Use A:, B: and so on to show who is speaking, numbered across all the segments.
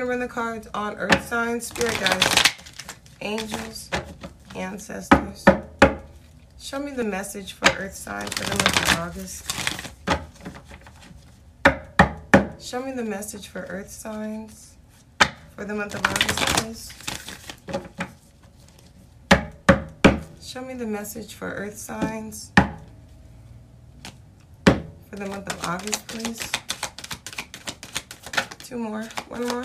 A: Run the cards on Earth signs, Spirit guides, angels, ancestors. Show me the message for Earth sign for the month of August. Show me the message for Earth signs for the month of August, please. Show me the message for Earth signs for the month of August, please. Two more. One more.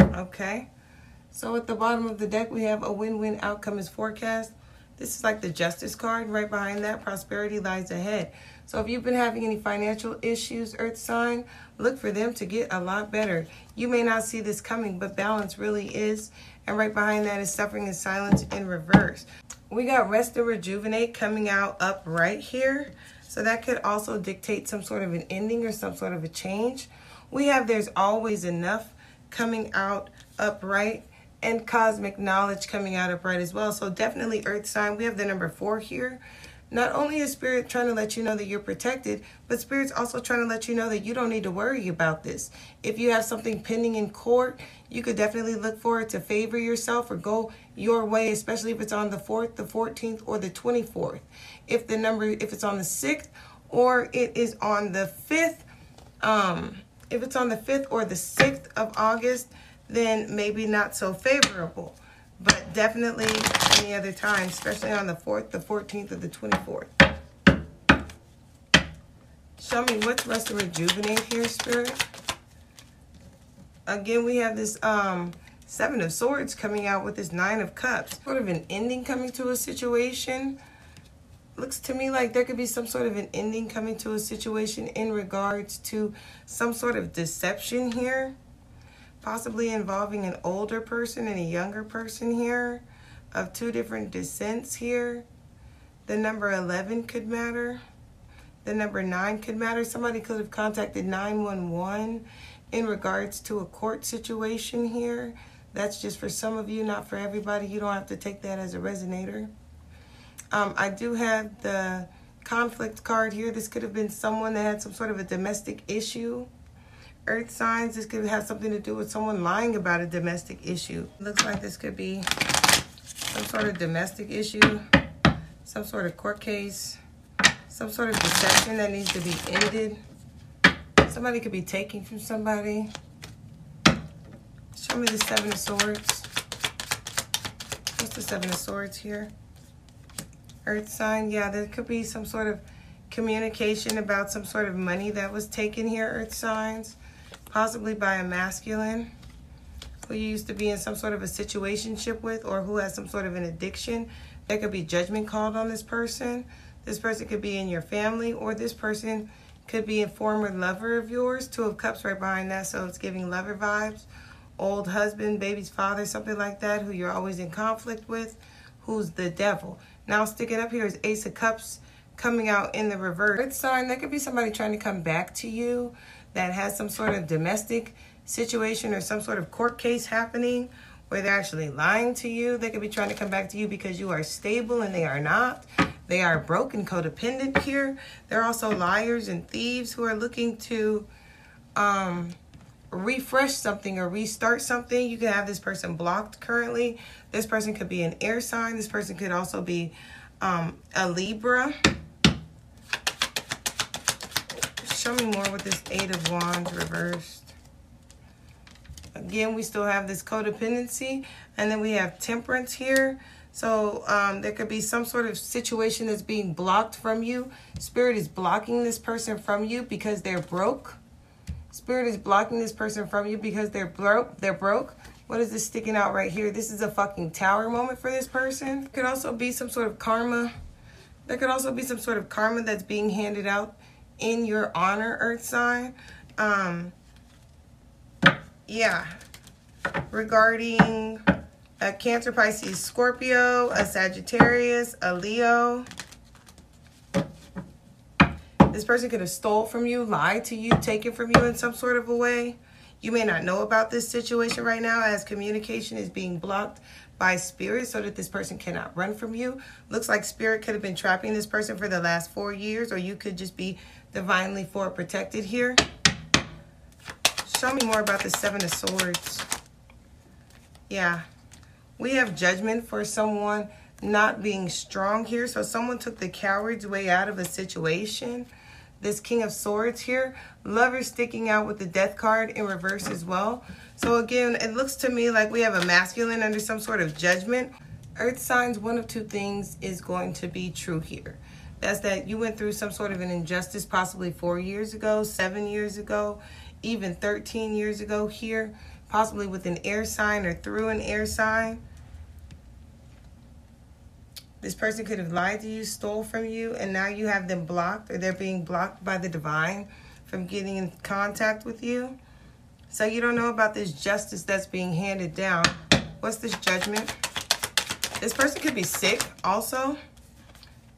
A: Okay. So at the bottom of the deck, we have a win-win outcome is forecast. This is like the justice card. Right behind that, prosperity lies ahead. So if you've been having any financial issues, earth sign, look for them to get a lot better. You may not see this coming, but balance really is. And right behind that is suffering and silence in reverse. We got rest and rejuvenate coming out up right here. So that could also dictate some sort of an ending or some sort of a change. We have there's always enough coming out upright and cosmic knowledge coming out upright as well. So definitely earth sign. We have the number four here. Not only is spirit trying to let you know that you're protected, but spirit's also trying to let you know that you don't need to worry about this. If you have something pending in court, you could definitely look for it to favor yourself or go your way, especially if it's on the 4th, the 14th, or the 24th. If the number, if it's on the 6th or it is on the 5th, um, if it's on the 5th or the 6th of August, then maybe not so favorable. But definitely any other time, especially on the 4th, the 14th, or the 24th. Show me what's rest and rejuvenate here, Spirit. Again, we have this um, Seven of Swords coming out with this Nine of Cups. Sort of an ending coming to a situation. Looks to me like there could be some sort of an ending coming to a situation in regards to some sort of deception here. Possibly involving an older person and a younger person here of two different descents here. The number 11 could matter. The number 9 could matter. Somebody could have contacted 911 in regards to a court situation here. That's just for some of you, not for everybody. You don't have to take that as a resonator. Um, I do have the conflict card here. This could have been someone that had some sort of a domestic issue. Earth signs, this could have something to do with someone lying about a domestic issue. Looks like this could be some sort of domestic issue, some sort of court case, some sort of deception that needs to be ended. Somebody could be taking from somebody. Show me the Seven of Swords. What's the Seven of Swords here? Earth sign. Yeah, there could be some sort of communication about some sort of money that was taken here, Earth signs. Possibly by a masculine who you used to be in some sort of a situationship with or who has some sort of an addiction. There could be judgment called on this person. This person could be in your family or this person could be a former lover of yours. Two of Cups right behind that, so it's giving lover vibes. Old husband, baby's father, something like that, who you're always in conflict with, who's the devil. Now sticking up here is Ace of Cups coming out in the reverse. Red sign, that could be somebody trying to come back to you that has some sort of domestic situation or some sort of court case happening where they're actually lying to you. They could be trying to come back to you because you are stable and they are not. They are broken, codependent here. They're also liars and thieves who are looking to um, refresh something or restart something. You could have this person blocked currently. This person could be an air sign. This person could also be um, a Libra. Show me more with this Eight of Wands reversed. Again, we still have this codependency. And then we have temperance here. So um, there could be some sort of situation that's being blocked from you. Spirit is blocking this person from you because they're broke. Spirit is blocking this person from you because they're broke. They're broke. What is this sticking out right here? This is a fucking tower moment for this person. Could also be some sort of karma. There could also be some sort of karma that's being handed out in your honor, Earth sign. Um, yeah. Regarding a Cancer, Pisces, Scorpio, a Sagittarius, a Leo. This person could have stole from you, lied to you, taken from you in some sort of a way. You may not know about this situation right now as communication is being blocked by spirit so that this person cannot run from you. Looks like spirit could have been trapping this person for the last four years or you could just be divinely for protected here. show me more about the Seven of Swords. Yeah. We have judgment for someone not being strong here. So someone took the coward's way out of a situation. This King of Swords here. Lover sticking out with the Death card in reverse as well. So again, it looks to me like we have a masculine under some sort of judgment. Earth signs, one of two things is going to be true here. That's that you went through some sort of an injustice possibly four years ago, seven years ago, even 13 years ago here, possibly with an air sign or through an air sign. This person could have lied to you, stole from you, and now you have them blocked or they're being blocked by the divine from getting in contact with you. So you don't know about this justice that's being handed down. What's this judgment? This person could be sick also.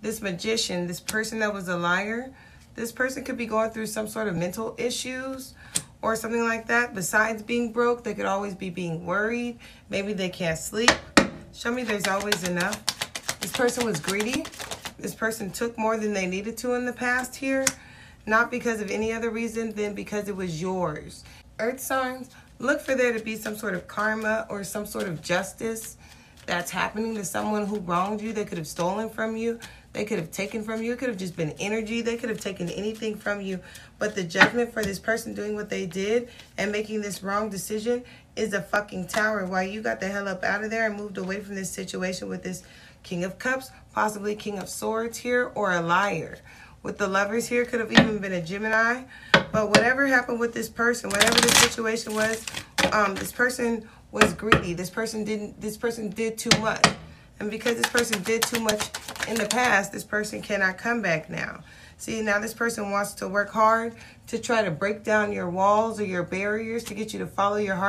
A: This magician, this person that was a liar, this person could be going through some sort of mental issues or something like that. Besides being broke, they could always be being worried. Maybe they can't sleep. Show me there's always enough. This person was greedy. This person took more than they needed to in the past here. Not because of any other reason than because it was yours. Earth signs, look for there to be some sort of karma or some sort of justice that's happening to someone who wronged you. They could have stolen from you. They could have taken from you. It could have just been energy. They could have taken anything from you. But the judgment for this person doing what they did and making this wrong decision is a fucking tower. Why you got the hell up out of there and moved away from this situation with this King of Cups, possibly King of Swords here, or a liar. With the lovers here, could have even been a Gemini. But whatever happened with this person, whatever the situation was, um, this person was greedy. This person didn't. This person did too much, and because this person did too much in the past, this person cannot come back now. See, now this person wants to work hard to try to break down your walls or your barriers to get you to follow your heart.